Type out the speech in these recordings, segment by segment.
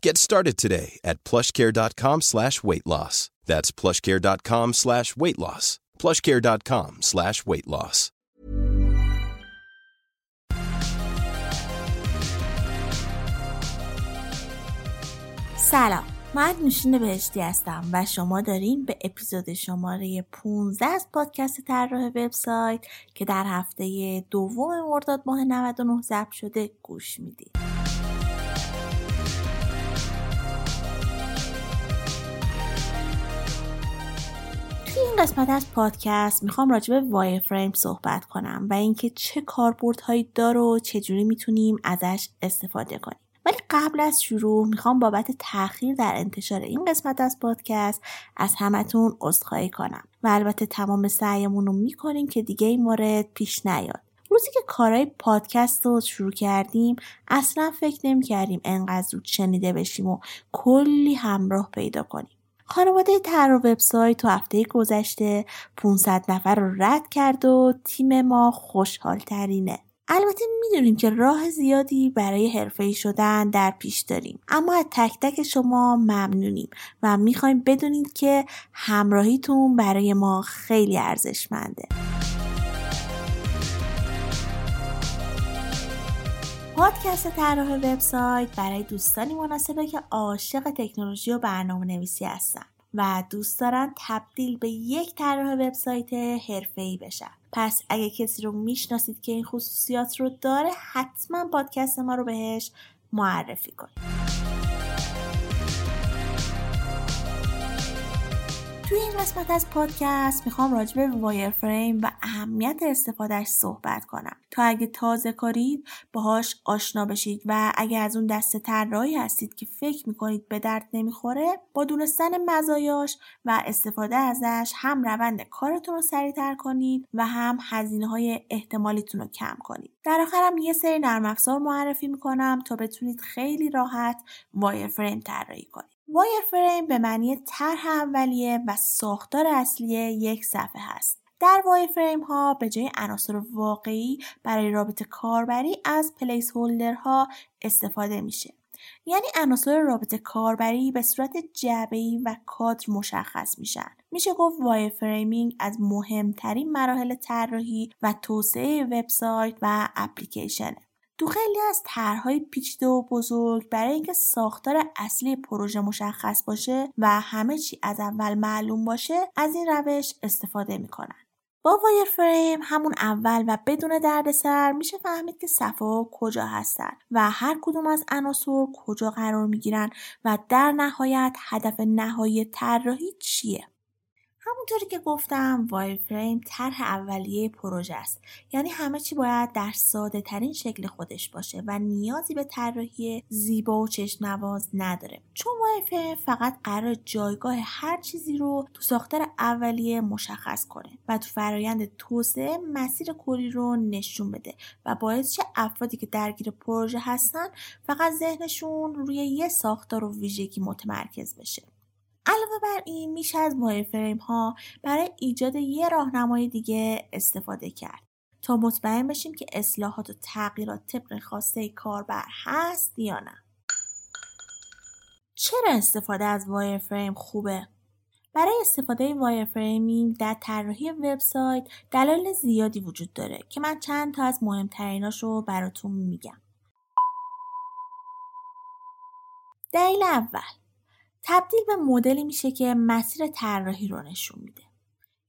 Get started today at plushcare.com slash weight loss. That's plushcare.com slash weight loss. plushcare.com slash weight loss. سلام من نوشین بهشتی هستم و شما دارین به اپیزود شماره 15 از پادکست طراح وبسایت که در هفته دوم مرداد ماه 99 ضبط شده گوش می‌دید. قسمت از پادکست می‌خوام راجع به وایر فریم صحبت کنم و اینکه چه کاربردهایی داره و چجوری می‌تونیم ازش استفاده کنیم. ولی قبل از شروع می‌خوام بابت تاخیر در انتشار این قسمت از پادکست از همتون عذرخواهی کنم و البته تمام سعیمون رو می‌کنیم که دیگه این مورد پیش نیاد روزی که کارهای پادکست رو شروع کردیم اصلا فکر نمی کردیم انقدر زود شنیده بشیم و کلی همراه پیدا کنیم خانواده تر وبسایت تو هفته گذشته 500 نفر رو رد کرد و تیم ما خوشحال ترینه. البته می‌دونیم که راه زیادی برای حرفه‌ای شدن در پیش داریم اما از تک تک شما ممنونیم و می‌خوایم بدونید که همراهیتون برای ما خیلی ارزشمنده. پادکست طراح وبسایت برای دوستانی مناسبه که عاشق تکنولوژی و برنامه نویسی هستن و دوست دارن تبدیل به یک طراح وبسایت حرفه‌ای بشن. پس اگه کسی رو می‌شناسید که این خصوصیات رو داره حتما پادکست ما رو بهش معرفی کنید. توی این قسمت از پادکست می‌خوام راجع به وایر فریم و اهمیت استفادهش صحبت کنم. تا اگه تازه کارید باهاش آشنا بشید و اگه از اون دسته طراحی هستید که فکر می‌کنید به درد نمی‌خوره با دونستن مزایاش و استفاده ازش هم روند کارتون رو سریعتر کنید و هم هزینه های احتمالیتون رو کم کنید. در آخرم یه سری نرم افزار معرفی می‌کنم تا بتونید خیلی راحت وایر فریم طراحی کنید. وایر فریم به معنی طرح اولیه و ساختار اصلی یک صفحه هست. در وایر فریم ها به جای عناصر واقعی برای رابط کاربری از پلیس ها استفاده میشه. یعنی عناصر رابط کاربری به صورت جعبه‌ای و کادر مشخص میشن. میشه گفت wireframing از مهمترین مراحل طراحی و توسعه وبسایت و اپلیکیشنه. تو خیلی از طرحهای پیچیده و بزرگ برای اینکه ساختار اصلی پروژه مشخص باشه و همه چی از اول معلوم باشه از این روش استفاده می‌کنن. با wireframe همون اول و بدون دردسر میشه فهمید که صفحه کجا هستن و هر کدوم از عناصر کجا قرار می‌گیرن و در نهایت هدف نهایی طراحی چیه. همونطوری که گفتم فریم طرح اولیه پروژه است. یعنی همه چی باید در ساده ترین شکل خودش باشه و نیازی به طراحی زیبا و چشم نواز نداره. چون فریم فقط قرار جایگاه هر چیزی رو تو ساختار اولیه مشخص کنه و تو فرایند توسعه مسیر کلی رو نشون بده و باعث چه افرادی که درگیر پروژه هستن فقط ذهنشون روی یه ساختار و ویژگی متمرکز بشه. علاوه بر این میشه از فریم ها برای ایجاد یه راهنمای دیگه استفاده کرد. تا مطمئن بشیم که اصلاحات و تغییرات طبق خواسته کاربر هست یا نه. چرا استفاده از فریم خوبه؟ برای استفاده wireframing در طراحی وبسایت دلایل زیادی وجود داره که من چند تا از مهمتریناش رو براتون میگم. دلیل اول. تبدیل به مدلی میشه که مسیر طراحی رو نشون میده.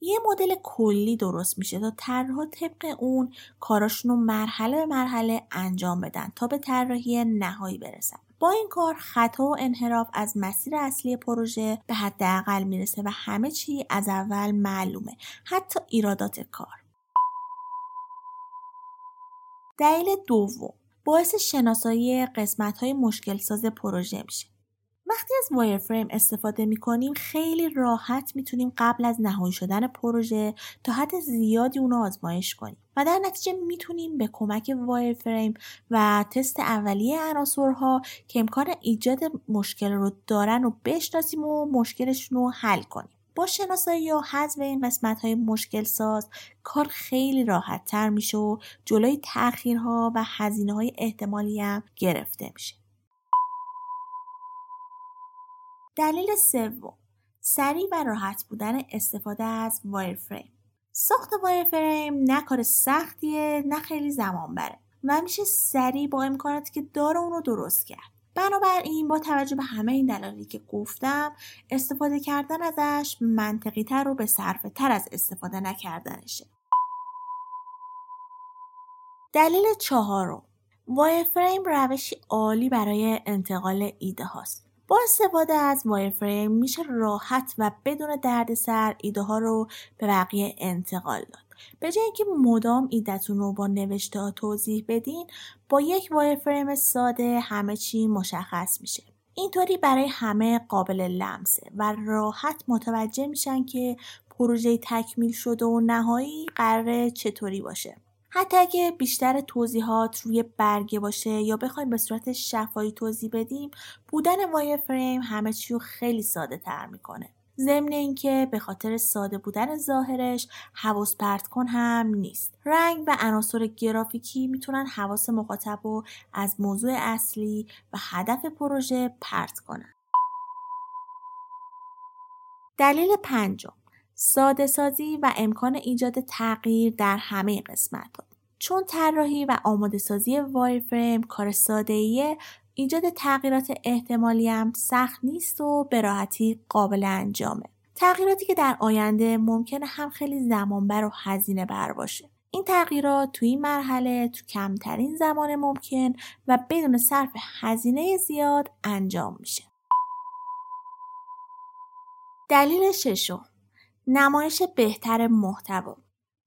یه مدل کلی درست میشه تا طراحها طبق اون کاراشون رو مرحله به مرحله انجام بدن تا به طراحی نهایی برسن. با این کار خطا و انحراف از مسیر اصلی پروژه به حداقل می‌رسه و همه چی از اول معلومه حتی ایرادات کار. دلیل دوم باعث شناسایی قسمت های مشکل ساز پروژه میشه. وقتی از وایر فریم استفاده می کنیم خیلی راحت می‌تونیم قبل از نهایی شدن پروژه تا حد زیادی اونو آزمایش کنیم و در نتیجه می‌تونیم به کمک وایر فریم و تست اولیه عناصرها که امکان ایجاد مشکل رو دارن و بشناسیم و مشکلشون رو حل کنیم. با شناسایی یا حذف این قسمت های مشکل ساز کار خیلی راحت تر میشه و جلوی تأخیرها و هزینه های احتمالی هم گرفته میشه. دلیل سوم سریع و راحت بودن استفاده از وایر فریم ساخت وایر فریم نه کار سختیه نه خیلی زمان بره و میشه سریع با امکاناتی که داره اون رو درست کرد. بنابراین با توجه به همه این دلایلی که گفتم استفاده کردن ازش منطقی تر و به صرفه تر از استفاده نکردنشه. دلیل چهارم وایر فریم روشی عالی برای انتقال ایده هاست. با استفاده از فریم میشه راحت و بدون دردسر ایده ها رو به بقیه انتقال داد. به جای اینکه مدام ایدهتون رو با نوشته توضیح بدین با یک فریم ساده همه چی مشخص میشه. اینطوری برای همه قابل لمسه و راحت متوجه میشن که پروژه تکمیل شده و نهایی قراره چطوری باشه. حتی اگه بیشتر توضیحات روی برگه باشه یا بخوایم به صورت شفایی توضیح بدیم بودن وایر فریم همه چی رو خیلی ساده تر می‌کنه. ضمن اینکه به خاطر ساده بودن ظاهرش حواس پرت کن هم نیست. رنگ و عناصر گرافیکی می‌تونن حواس مخاطب رو از موضوع اصلی و هدف پروژه پرت کنن. دلیل پنجم. ساده سازی و امکان ایجاد تغییر در همه قسمت ها. چون طراحی و آماده سازی فریم کار ساده ایه ایجاد تغییرات احتمالی هم سخت نیست و به راحتی قابل انجامه. تغییراتی که در آینده ممکنه هم خیلی زمانبر و هزینه بر باشه. این تغییرات تو این مرحله تو کمترین زمان ممکن و بدون صرف هزینه زیاد انجام میشه. دلیل ششم نمایش بهتر محتوا.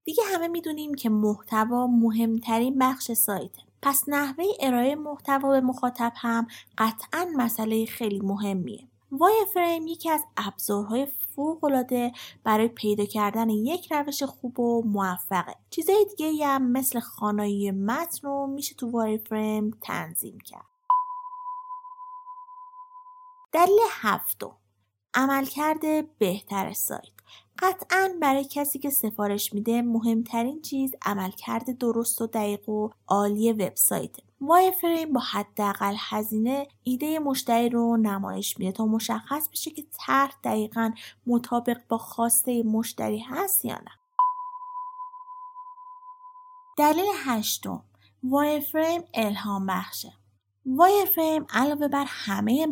دیگه همه می‌دونیم که محتوا مهمترین بخش سایته. پس نحوه ارائه محتوا به مخاطب هم قطعا مسئله خیلی مهمیه. وای فریم یکی از ابزارهای فوقالعاده برای پیدا کردن یک روش خوب و موفقه. چیزهای دیگه هم مثل خانایی متن رو میشه تو وای فریم تنظیم کرد. دلیل هفتم. عملکرد بهتر سایت. قطعا برای کسی که سفارش میده مهمترین چیز عملکرد درست و دقیق و عالی وبسایت. وای فریم با حداقل هزینه ایده مشتری رو نمایش میده تا مشخص بشه که طرح دقیقا مطابق با خواسته مشتری هست یا نه. دلیل هشتم. وای فریم الهام بخشه. فریم علاوه بر همه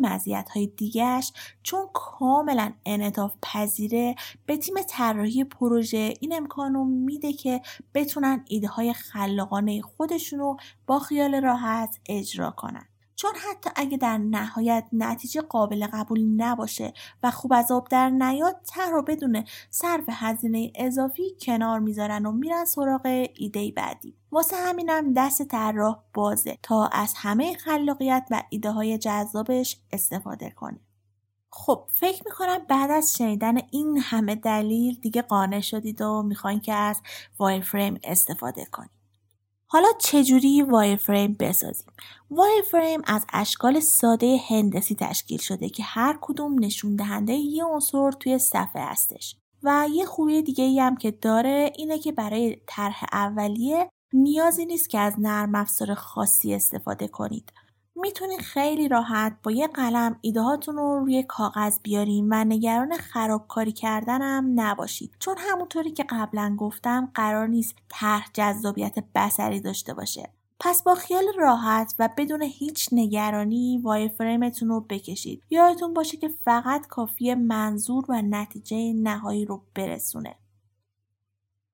های دیگهش چون کاملا انعطاف پذیره به تیم طراحی پروژه این امکان رو میده که بتونن ایده های خلاقانه خودشون رو با خیال راحت اجرا کنن. چون حتی اگه در نهایت نتیجه قابل قبول نباشه و خوب از آب در نیاد تر رو بدون صرف هزینه اضافی کنار می‌ذارن و میرن سراغ ایده بعدی. واسه همینم دست طراح بازه تا از همه خلاقیت و ایده های جذابش استفاده کنه. خب فکر می‌کنم بعد از شنیدن این همه دلیل دیگه قانع شدید و می‌خواین که از وایر فریم استفاده کنید. حالا چجوری وایر فریم بسازیم؟ وایر فریم از اشکال ساده هندسی تشکیل شده که هر کدوم نشون دهنده یه عنصر توی صفحه هستش. و یه خوبی دیگه ای هم که داره اینه که برای طرح اولیه نیازی نیست که از نرم افزار خاصی استفاده کنید. می‌تونید خیلی راحت با یه قلم ایدهاتون رو روی کاغذ بیارین و نگران خرابکاری کردنم نباشید. چون همونطوری که قبلا گفتم قرار نیست طرح جذابیت بسری داشته باشه. پس با خیال راحت و بدون هیچ نگرانی وای فریمتون رو بکشید. یادتون باشه که فقط کافی منظور و نتیجه نهایی رو برسونه.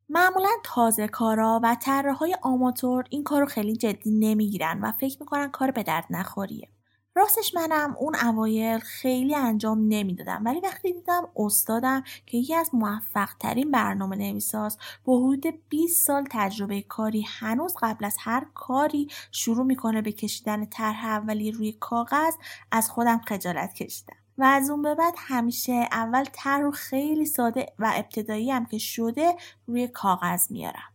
معمولا تازه کارا و های آماتور این کارو خیلی جدی نمی‌گیرن و فکر می‌کنن کار به درد نخوریه. راستش منم اون اوایل خیلی انجام نمی‌دادم ولی وقتی دیدم استادم که یکی از موفق ترین برنامه نویساست با حدود 20 سال تجربه کاری هنوز قبل از هر کاری شروع می‌کنه به کشیدن طرح اولی روی کاغذ از خودم خجالت کشیدم و از اون به بعد همیشه اول طرح خیلی ساده و ابتدایی هم که شده روی کاغذ میارم.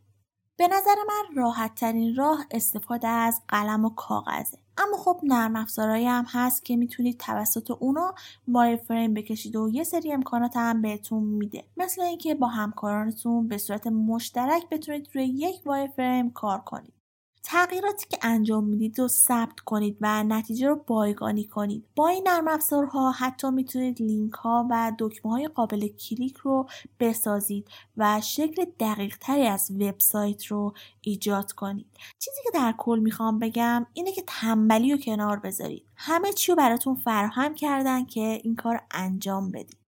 به نظر من راحت ترین راه استفاده از قلم و کاغذه. اما خب نرم افزارهایی هم هست که می‌تونید توسط اونا wireframe بکشید و یه سری امکانات هم بهتون میده. مثل اینکه با همکارانتون به صورت مشترک بتونید روی یک wireframe کار کنید. تغییراتی که انجام می‌دید رو ثبت کنید و نتیجه رو بایگانی کنید. با این نرم افزارها حتی می‌تونید لینک ها و دکمه های قابل کلیک رو بسازید و شکل دقیق تری از وبسایت رو ایجاد کنید. چیزی که در کل می‌خوام بگم اینه که تنبلی رو کنار بذارید. همه چی رو براتون فراهم کردن که این کار انجام بدید.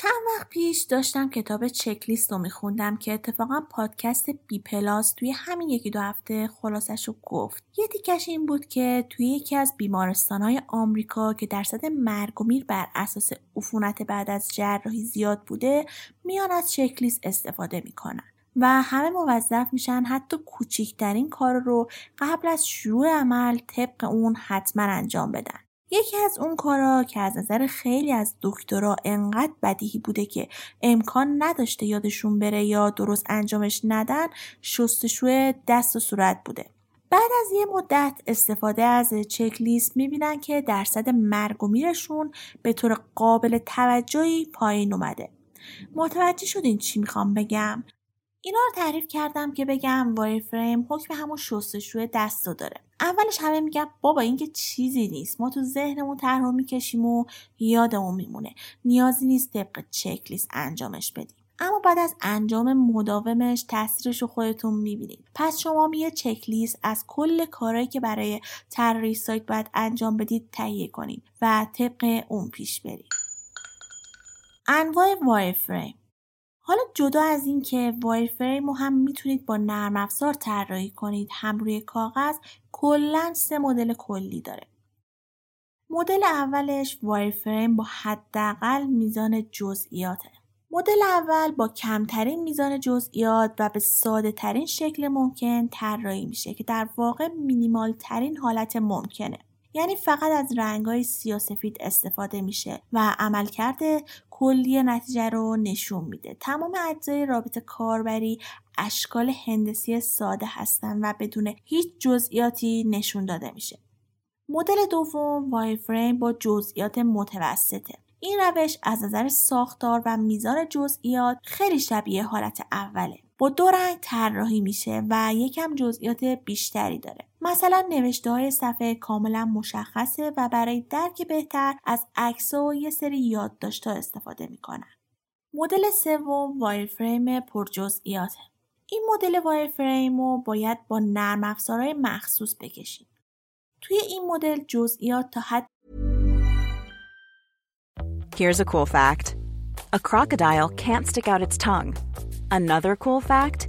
چند وقت پیش داشتم کتاب چکلیست رو میخوندم که اتفاقا پادکست بی پلاس توی همین یکی دو هفته خلاصش رو گفت. یه تیکش این بود که توی یکی از بیمارستانهای آمریکا که درصد مرگ و میر بر اساس عفونت بعد از جراحی زیاد بوده میان از چکلیست استفاده می‌کنن. و همه موظف میشن حتی کوچیکترین کار رو قبل از شروع عمل طبق اون حتما انجام بدن. یکی از اون کارا که از نظر خیلی از دکترا انقدر بدیهی بوده که امکان نداشته یادشون بره یا درست انجامش ندن شستشوی دست و صورت بوده. بعد از یه مدت استفاده از چک لیست می‌بینن که درصد مرگ و میرشون به طور قابل توجهی پایین اومده. متوجه شدین چی می‌خوام بگم؟ اینا رو تعریف کردم که بگم وای فریم حکم همون شستشوی دست رو داره. اولش همه میگن بابا این که چیزی نیست. ما تو ذهنمون طرح می‌کشیم و یادمون میمونه. نیازی نیست طبق چک لیست انجامش بدیم. اما بعد از انجام مداومش تاثیرش رو خودتون می‌بینید. پس شما یه چک لیست از کل کارهایی که برای طراحی سایت باید انجام بدید تهیه کنید و طبق اون پیش برید. انواع وای فریم حالا جدا از این که وایر فریم رو هم می‌تونید با نرم افزار طراحی کنید. هم روی کاغذ کلا سه مدل کلی داره. مدل اولش وایر فریم با حداقل میزان جزئیاته. مدل اول با کمترین میزان جزئیات و به ساده ترین شکل ممکن طراحی میشه که در واقع مینیمال ترین حالت ممکنه. یعنی فقط از رنگای سیاسفید استفاده میشه و عملکرد کلی نتیجه رو نشون میده. تمام اجزای رابط کاربری اشکال هندسی ساده هستن و بدون هیچ جزئیاتی نشون داده میشه. مدل دوم وای فریم با جزئیات متوسطه. این روش از نظر ساختار و میزان جزئیات خیلی شبیه حالت اوله. با دو رنگ طراحی میشه و یکم جزئیات بیشتری داره. مثلا نوشته های صفحه کاملا مشخصه و برای درک بهتر از عکس و یه سری یادداشت‌ها استفاده می‌کنن مدل سوم وایر فریم پرجزئیاته این مدل وایر فریم رو باید با نرم افزارهای مخصوص بکشید توی این مدل جزئیات تا حد Here's a cool fact. A crocodile can't stick out its tongue. Another cool fact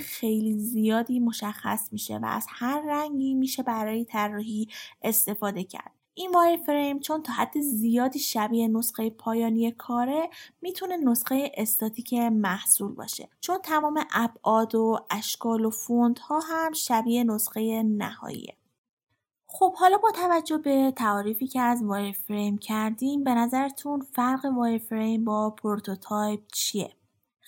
خیلی زیادی مشخص میشه و از هر رنگی میشه برای طراحی استفاده کرد. این وایر فریم چون تا حد زیادی شبیه نسخه پایانی کاره می‌تونه نسخه استاتیک محصول باشه. چون تمام ابعاد و اشکال و فونت ها هم شبیه نسخه نهاییه خب حالا با توجه به تعاریفی که از wireframe کردیم به نظرتون فرق wireframe با prototype چیه؟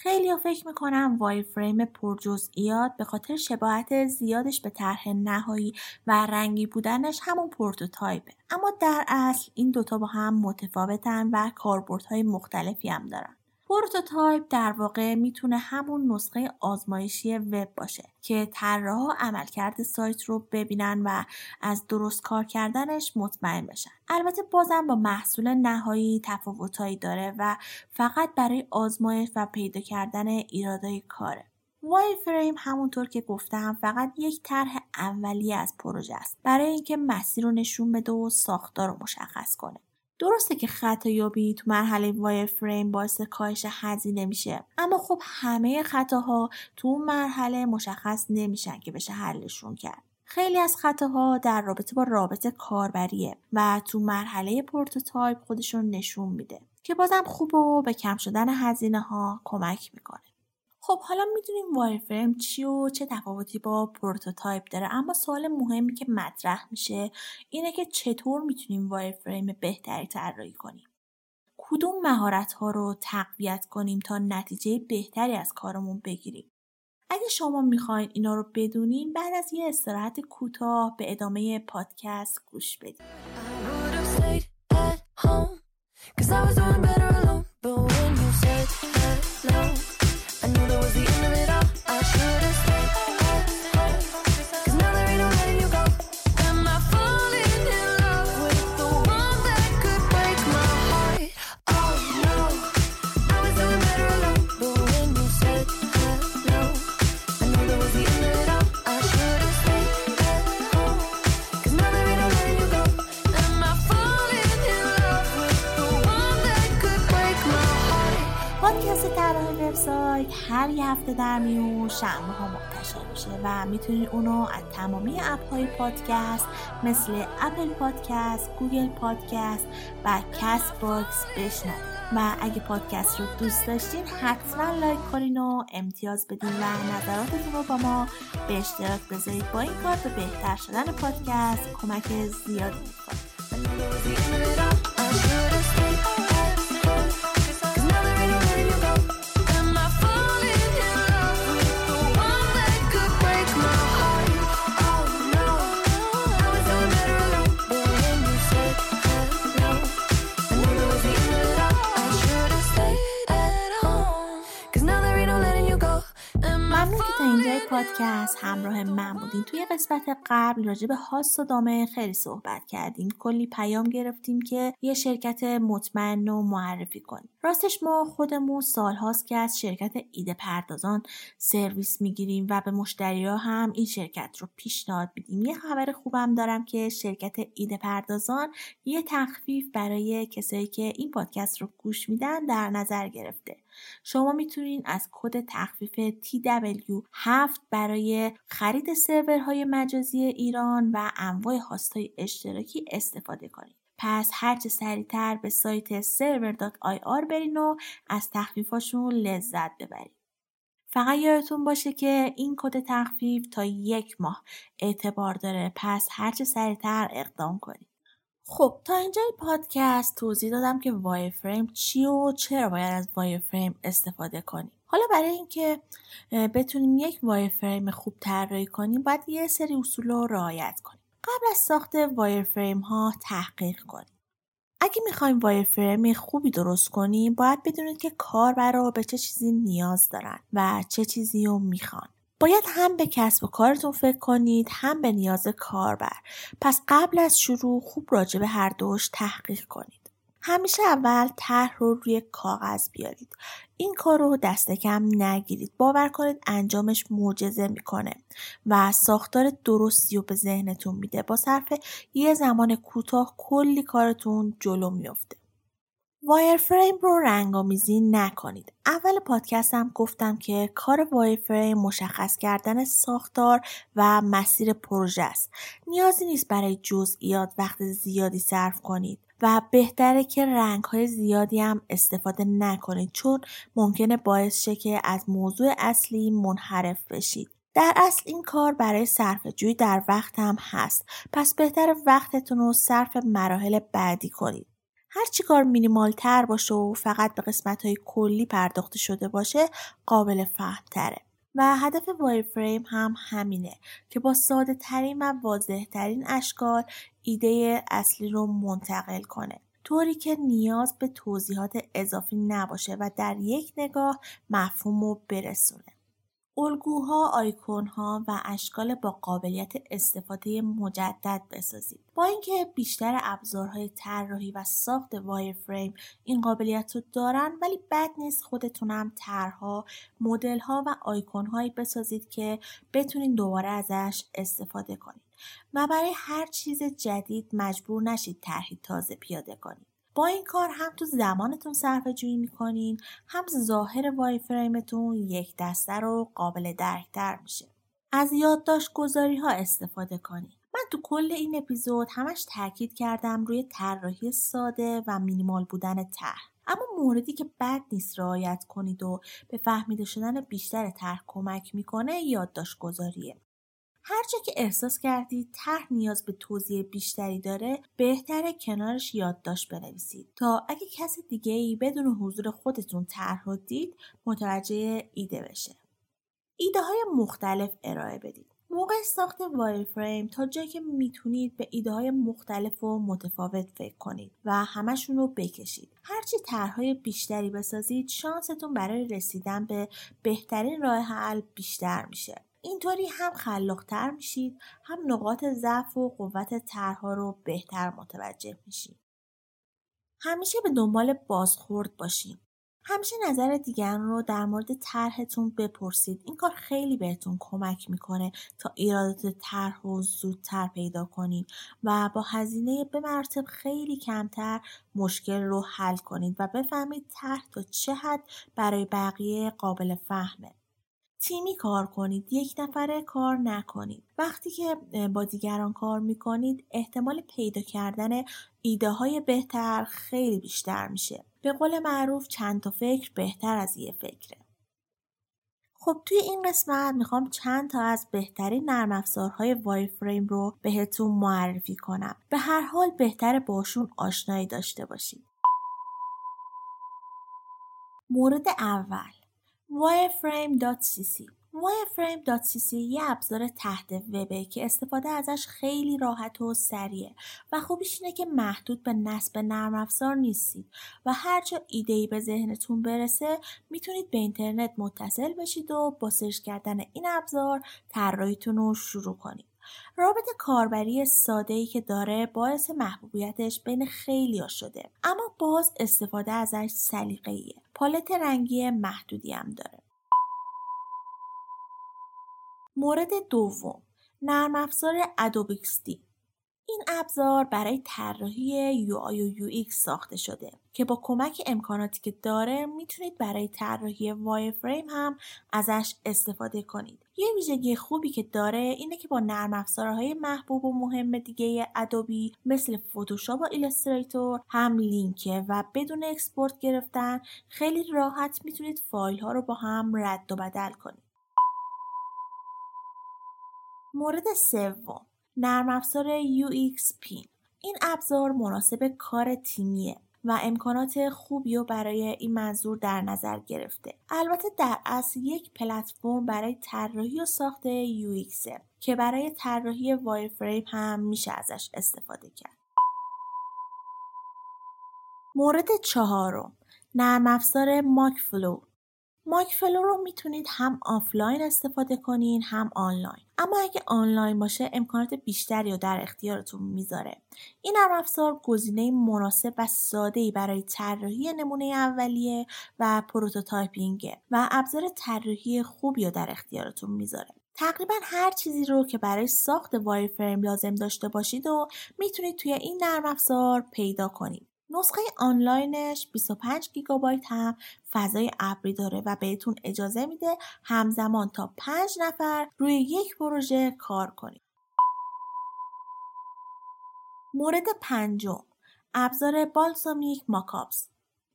خیلی ها فکر می‌کنن wireframe پرجزئیات به خاطر شباهت زیادش به طرح نهایی و رنگی بودنش همون prototype ه. اما در اصل این دوتا با هم متفاوتن و کاربردهای مختلفی هم دارن. prototype در واقع می‌تونه همون نسخه آزمایشی وب باشه که طراحها عملکرد سایت رو ببینن و از درست کار کردنش مطمئن بشن. البته بازم با محصول نهایی تفاوتهایی داره و فقط برای آزمایش و پیدا کردن ایرادای کاره. وای فریم همونطور که گفتم فقط یک طرح اولیه از پروژه است. برای اینکه مسیر رو نشون بده و ساختار رو مشخص کنه. درسته که خطایابی تو مرحله وایر فریم باعث کاهش هزینه میشه اما خب همه خطاها تو اون مرحله مشخص نمیشن که بشه حلشون کرد. خیلی از خطاها در رابطه با رابط کاربریه و تو مرحله prototype خودشو نشون میده که بازم خوب و به کم شدن هزینه ها کمک می‌کنه. خب حالا می‌دونیم wireframe چیه و چه تفاوتی با prototype داره اما سوال مهمی که مطرح میشه اینه که چطور می‌تونیم wireframe بهتری طراحی کنیم؟ کدوم مهارت ها رو تقویت کنیم تا نتیجه بهتری از کارمون بگیریم؟ اگه شما می‌خواین اینا رو بدونین بعد از یه استراحت کوتاه به ادامه پادکست گوش بدید هر یه هفته در میون شنبه ها منتشر میشه و می‌تونید اونو از تمامی اپ های پادکست مثل Apple Podcast، Google Podcast و Castbox بشنوید. و اگه پادکست رو دوست داشتین حتما لایک کنین و امتیاز بدین و نظراتتون رو با ما به اشتراک بذارید. با این کار به بهتر شدن پادکست کمک زیادی می‌کنه. پادکست همراه من بودین. توی قسمت قبل راجع به هاست و دامه خیلی صحبت کردیم. کلی پیام گرفتیم که یه شرکت مطمئن رو معرفی کنیم. راستش ما خودمون سال هاست که از شرکت ایده پردازان سرویس می‌گیریم و به مشتری ها هم این شرکت رو پیشنهاد میدیم. یه خبر خوبم دارم که شرکت ایده پردازان یه تخفیف برای کسایی که این پادکست رو گوش میدن در نظر گرفته. شما می‌تونید از کد تخفیف TW7 برای خرید سرورهای مجازی ایران و انواع هاستای اشتراکی استفاده کنید. پس هرچه سریعتر به سایت server.ir برین و از تخفیفاشون لذت ببرید. فقط یادتون باشه که این کد تخفیف تا یک ماه اعتبار داره پس هرچه سریعتر اقدام کنید. خب تا اینجای پادکست توضیح دادم که wireframe چیه و چرا باید از wireframe استفاده کنیم. حالا برای اینکه بتونیم یک وایر فریم خوب طراحی کنیم باید یه سری اصول رو رعایت کنیم. قبل از ساخت وایر فریم ها تحقیق کنیم. اگه می‌خوایم وایر فریم خوبی درست کنیم باید بدونید که کاربرا به چه چیزی نیاز دارن و چه چیزی رو می‌خوان. باید هم به کسب و کارتون فکر کنید هم به نیاز کاربر. پس قبل از شروع خوب راجع به هر دوش تحقیق کنید. همیشه اول طرح رو روی کاغذ بیارید. این کار رو دست کم نگیرید. باور کنید انجامش معجزه می‌کنه و ساختار درستی رو به ذهنتون میده. با صرف یه زمان کوتاه کلی کارتون جلو میفته وایر فریم رو رنگامیزی نکنید. اول پادکستم گفتم که کار وایر فریم مشخص کردن ساختار و مسیر پروژه است. نیازی نیست برای جزئیات وقت زیادی صرف کنید. و بهتره که رنگ های زیادی هم استفاده نکنید چون ممکنه باعث شه که از موضوع اصلی منحرف بشید. در اصل این کار برای صرف جویی در وقت هم هست پس بهتر وقتتون رو صرف مراحل بعدی کنید. هر چی کار مینیمال تر باشه و فقط به قسمت های کلی پرداخته شده باشه قابل فهم تره. و هدف فریم هم همینه که با ساده ترین و واضح ترین اشکال ایده اصلی رو منتقل کنه طوری که نیاز به توضیحات اضافی نباشه و در یک نگاه مفهوم رو برسونه الگوها، آیکونها و اشکال با قابلیت استفاده مجدد بسازید. با اینکه بیشتر ابزارهای طراحی و ساخت وایر فریم این قابلیت رو دارن ولی بد نیست خودتونم طرحها، مدلها و آیکونهایی بسازید که بتونین دوباره ازش استفاده کنید. و برای هر چیز جدید مجبور نشید طرحی تازه پیاده کنید. با این کار هم تو زمانتون صرفه جویی می‌کنین هم ظاهر وای فریمتون یک دسته رو قابل درکتر میشه. از یادداشت گذاری ها استفاده کنید من تو کل این اپیزود همش تاکید کردم روی طراحی ساده و مینیمال بودن طرح. اما موردی که بد نیست رعایت کنید و به فهمیده شدن بیشتر طرح کمک می‌کنه یادداشت گذاریه هر جا که احساس کردید طرح نیاز به توضیح بیشتری داره بهتره کنارش یادداشت بنویسید تا اگه کسی دیگه ای بدون حضور خودتون طرح دید متوجه ایده بشه ایده های مختلف ارائه بدید موقع ساخت وایر فریم تا جایی که می‌تونید به ایده های مختلف و متفاوت فکر کنید و همشون رو بکشید. هرچی طرحهای بیشتری بسازید شانستون برای رسیدن به بهترین راه حل بیشتر میشه. اینطوری هم خلاقتر میشید هم نقاط ضعف و قوت طرحها رو بهتر متوجه میشید. همیشه به دنبال بازخورد باشید همیشه نظر دیگران رو در مورد طرحتون بپرسید. این کار خیلی بهتون کمک می‌کنه تا ایرادات طرح رو زودتر پیدا کنید و با هزینه به مرتب خیلی کمتر مشکل رو حل کنید و بفهمید طرح تا چه حد برای بقیه قابل فهمه. تیمی کار کنید یک نفره کار نکنید. وقتی که با دیگران کار می‌کنید احتمال پیدا کردن ایده های بهتر خیلی بیشتر میشه. به قول معروف چند تا فکر بهتر از یه فکره. خب توی این قسمت می‌خوام چند تا از بهترین نرم افزارهای وای فریم رو بهتون معرفی کنم. به هر حال بهتر باشون آشنایی داشته باشید. مورد اول. wireframe.cc wireframe.cc یه ابزار تحت وبه که استفاده ازش خیلی راحت و سریعه و خوبیش اینه که محدود به نصب نرم افزار نیستید و هر جا ایده به ذهنتون برسه می‌تونید به اینترنت متصل بشید و با سرچ کردن این ابزار طراحیتون رو شروع کنید. رابط کاربری ساده ای که داره باعث محبوبیتش بین خیلی ها شده. اما باز استفاده ازش سلیقه‌ایه. پالت رنگی محدودی هم داره. مورد دوم. نرم افزار Adobe این ابزار برای طراحی UI و UX ساخته شده که با کمک امکاناتی که داره می‌تونید برای طراحی wireframe هم ازش استفاده کنید. یه ویژگی خوبی که داره اینه که با نرم افزارهای محبوب و مهم دیگه Adobe مثل فتوشاپ و Illustrator هم لینکه و بدون export گرفتن خیلی راحت می‌تونید فایل ها رو با هم رد و بدل کنید. مورد سوم نرم افزار UXP این ابزار مناسب کار تیمیه و امکانات خوبی رو برای این منظور در نظر گرفته. البته در اصل یک پلتفرم برای طراحی و ساخت UX که برای طراحی فریم هم میشه ازش استفاده کرد. مورد چهارم نرم افزار ماک MockFlow رو می‌تونید هم آفلاین استفاده کنین هم آنلاین. اما اگه آنلاین باشه امکانات بیشتری رو در اختیارتون می‌ذاره. این نرم افزار گزینه مناسب و ساده برای طراحی نمونه اولیه و prototyping و ابزار طراحی خوبی رو در اختیارتون می‌ذاره. تقریبا هر چیزی رو که برای ساخت wireframe لازم داشته باشید و می‌تونید توی این نرم افزار پیدا کنید. نسخه آنلاینش 25 گیگابایت هم فضای ابری داره و بهتون اجازه میده همزمان تا 5 نفر روی یک پروژه کار کنید. مورد پنجم ابزار بالسامیک ماکاپس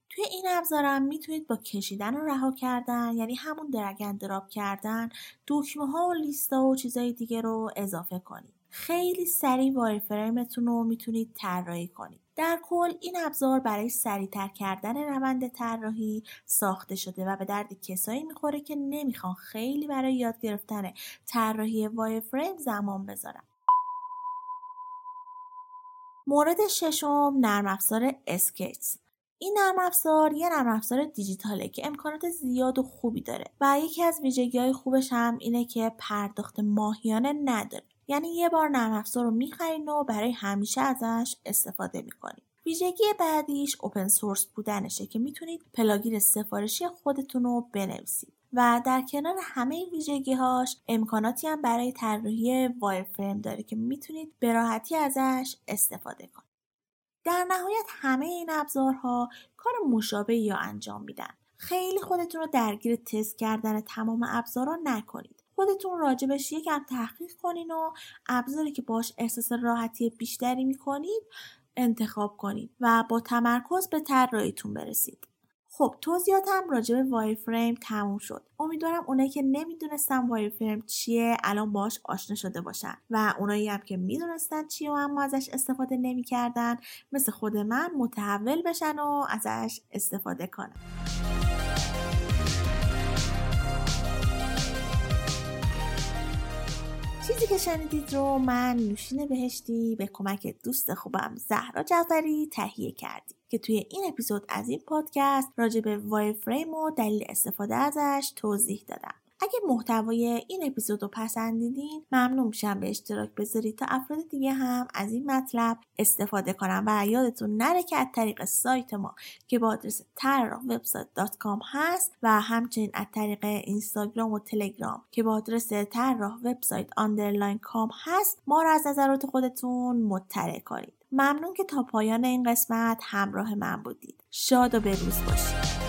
توی این ابزارم می‌تونید با کشیدن و رها کردن یعنی همون درگن دراب کردن دکمه ها و لیستا و چیزای دیگه رو اضافه کنید خیلی سریع وای فریمتون رو می‌تونید طراحی کنید. در کل این ابزار برای سریعتر کردن روند طراحی ساخته شده و به درد کسایی می‌خوره که نمی‌خوان خیلی برای یاد گرفتن طراحی wireframe زمان بذارن. مورد ششم نرم افزار Sketch. این نرم افزار یه نرم افزار دیجیتاله که امکانات زیاد و خوبی داره و یکی از ویژگی های خوبش هم اینه که پرداخت ماهیانه نداره. یعنی یه بار نرم افزار رو می‌خرین و برای همیشه ازش استفاده می‌کنید ویژگی بعدیش open source بودنشه که می‌تونید plugin سفارشی خودتون رو بنویسید. و در کنار همه ویژگی هاش امکاناتی هم برای طراحی wireframe داره که می‌تونید به راحتی ازش استفاده کنید. در نهایت همه این ابزارها کار مشابهی یا انجام میدن. خیلی خودتون رو درگیر تست کردن تمام ابزارها نکنید. خودتون راجبش یکم تحقیق کنین و ابزاری که باش احساس راحتی بیشتری می‌کنید انتخاب کنید و با تمرکز به طراحیتون برسید. خب توضیحاتم راجع به وایر فریم تموم شد. امیدوارم اونایی که نمی‌دونستن وایر فریم چیه الان باش آشنا شده باشن و اونایی هم که می‌دونستن چیه و اما ازش استفاده نمی‌کردن مثل خود من متحول بشن و ازش استفاده کنن. که شنیدید رو من نوشین بهشتی به کمک دوست خوبم زهرا جعفری تهیه کردیم که توی این اپیزود از این پادکست راجع به وای فریم و دلیل استفاده ازش توضیح دادم. اگه محتوای این اپیزود رو پسندیدین ممنون میشم به اشتراک بذارید. تا افراد دیگه هم از این مطلب استفاده کنم و یادتون نره که از طریق سایت ما که با آدرس طراح هست و همچنین از طریق اینستاگرام و تلگرام که با آدرس طراح وبسایت underline com هست ما رو از نظرات خودتون مطلع کنید. ممنون که تا پایان این قسمت همراه من بودید. شاد و پیروز باشید.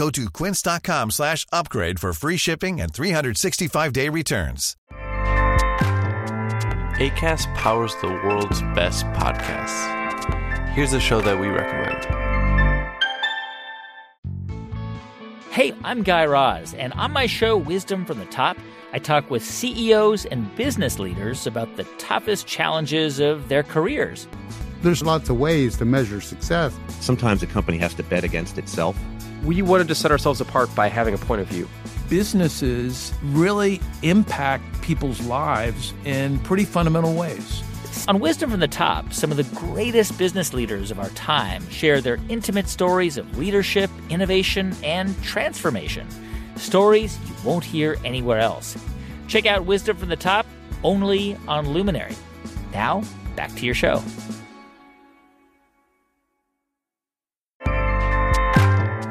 Go to quince.com slash upgrade for free shipping and 365-day returns. ACAST powers the world's best podcasts. Here's a show that we recommend. Hey, I'm Guy Raz, and on my show, Wisdom from the Top, I talk with CEOs and business leaders about the toughest challenges of their careers. There's lots of ways to measure success. Sometimes a company has to bet against itself we wanted to set ourselves apart by having a point of view. Businesses really impact people's lives in pretty fundamental ways. On Wisdom from the Top, some of the greatest business leaders of our time share their intimate stories of leadership, innovation, and transformation. Stories you won't hear anywhere else. Check out Wisdom from the Top only on Luminary. Now, back to your show.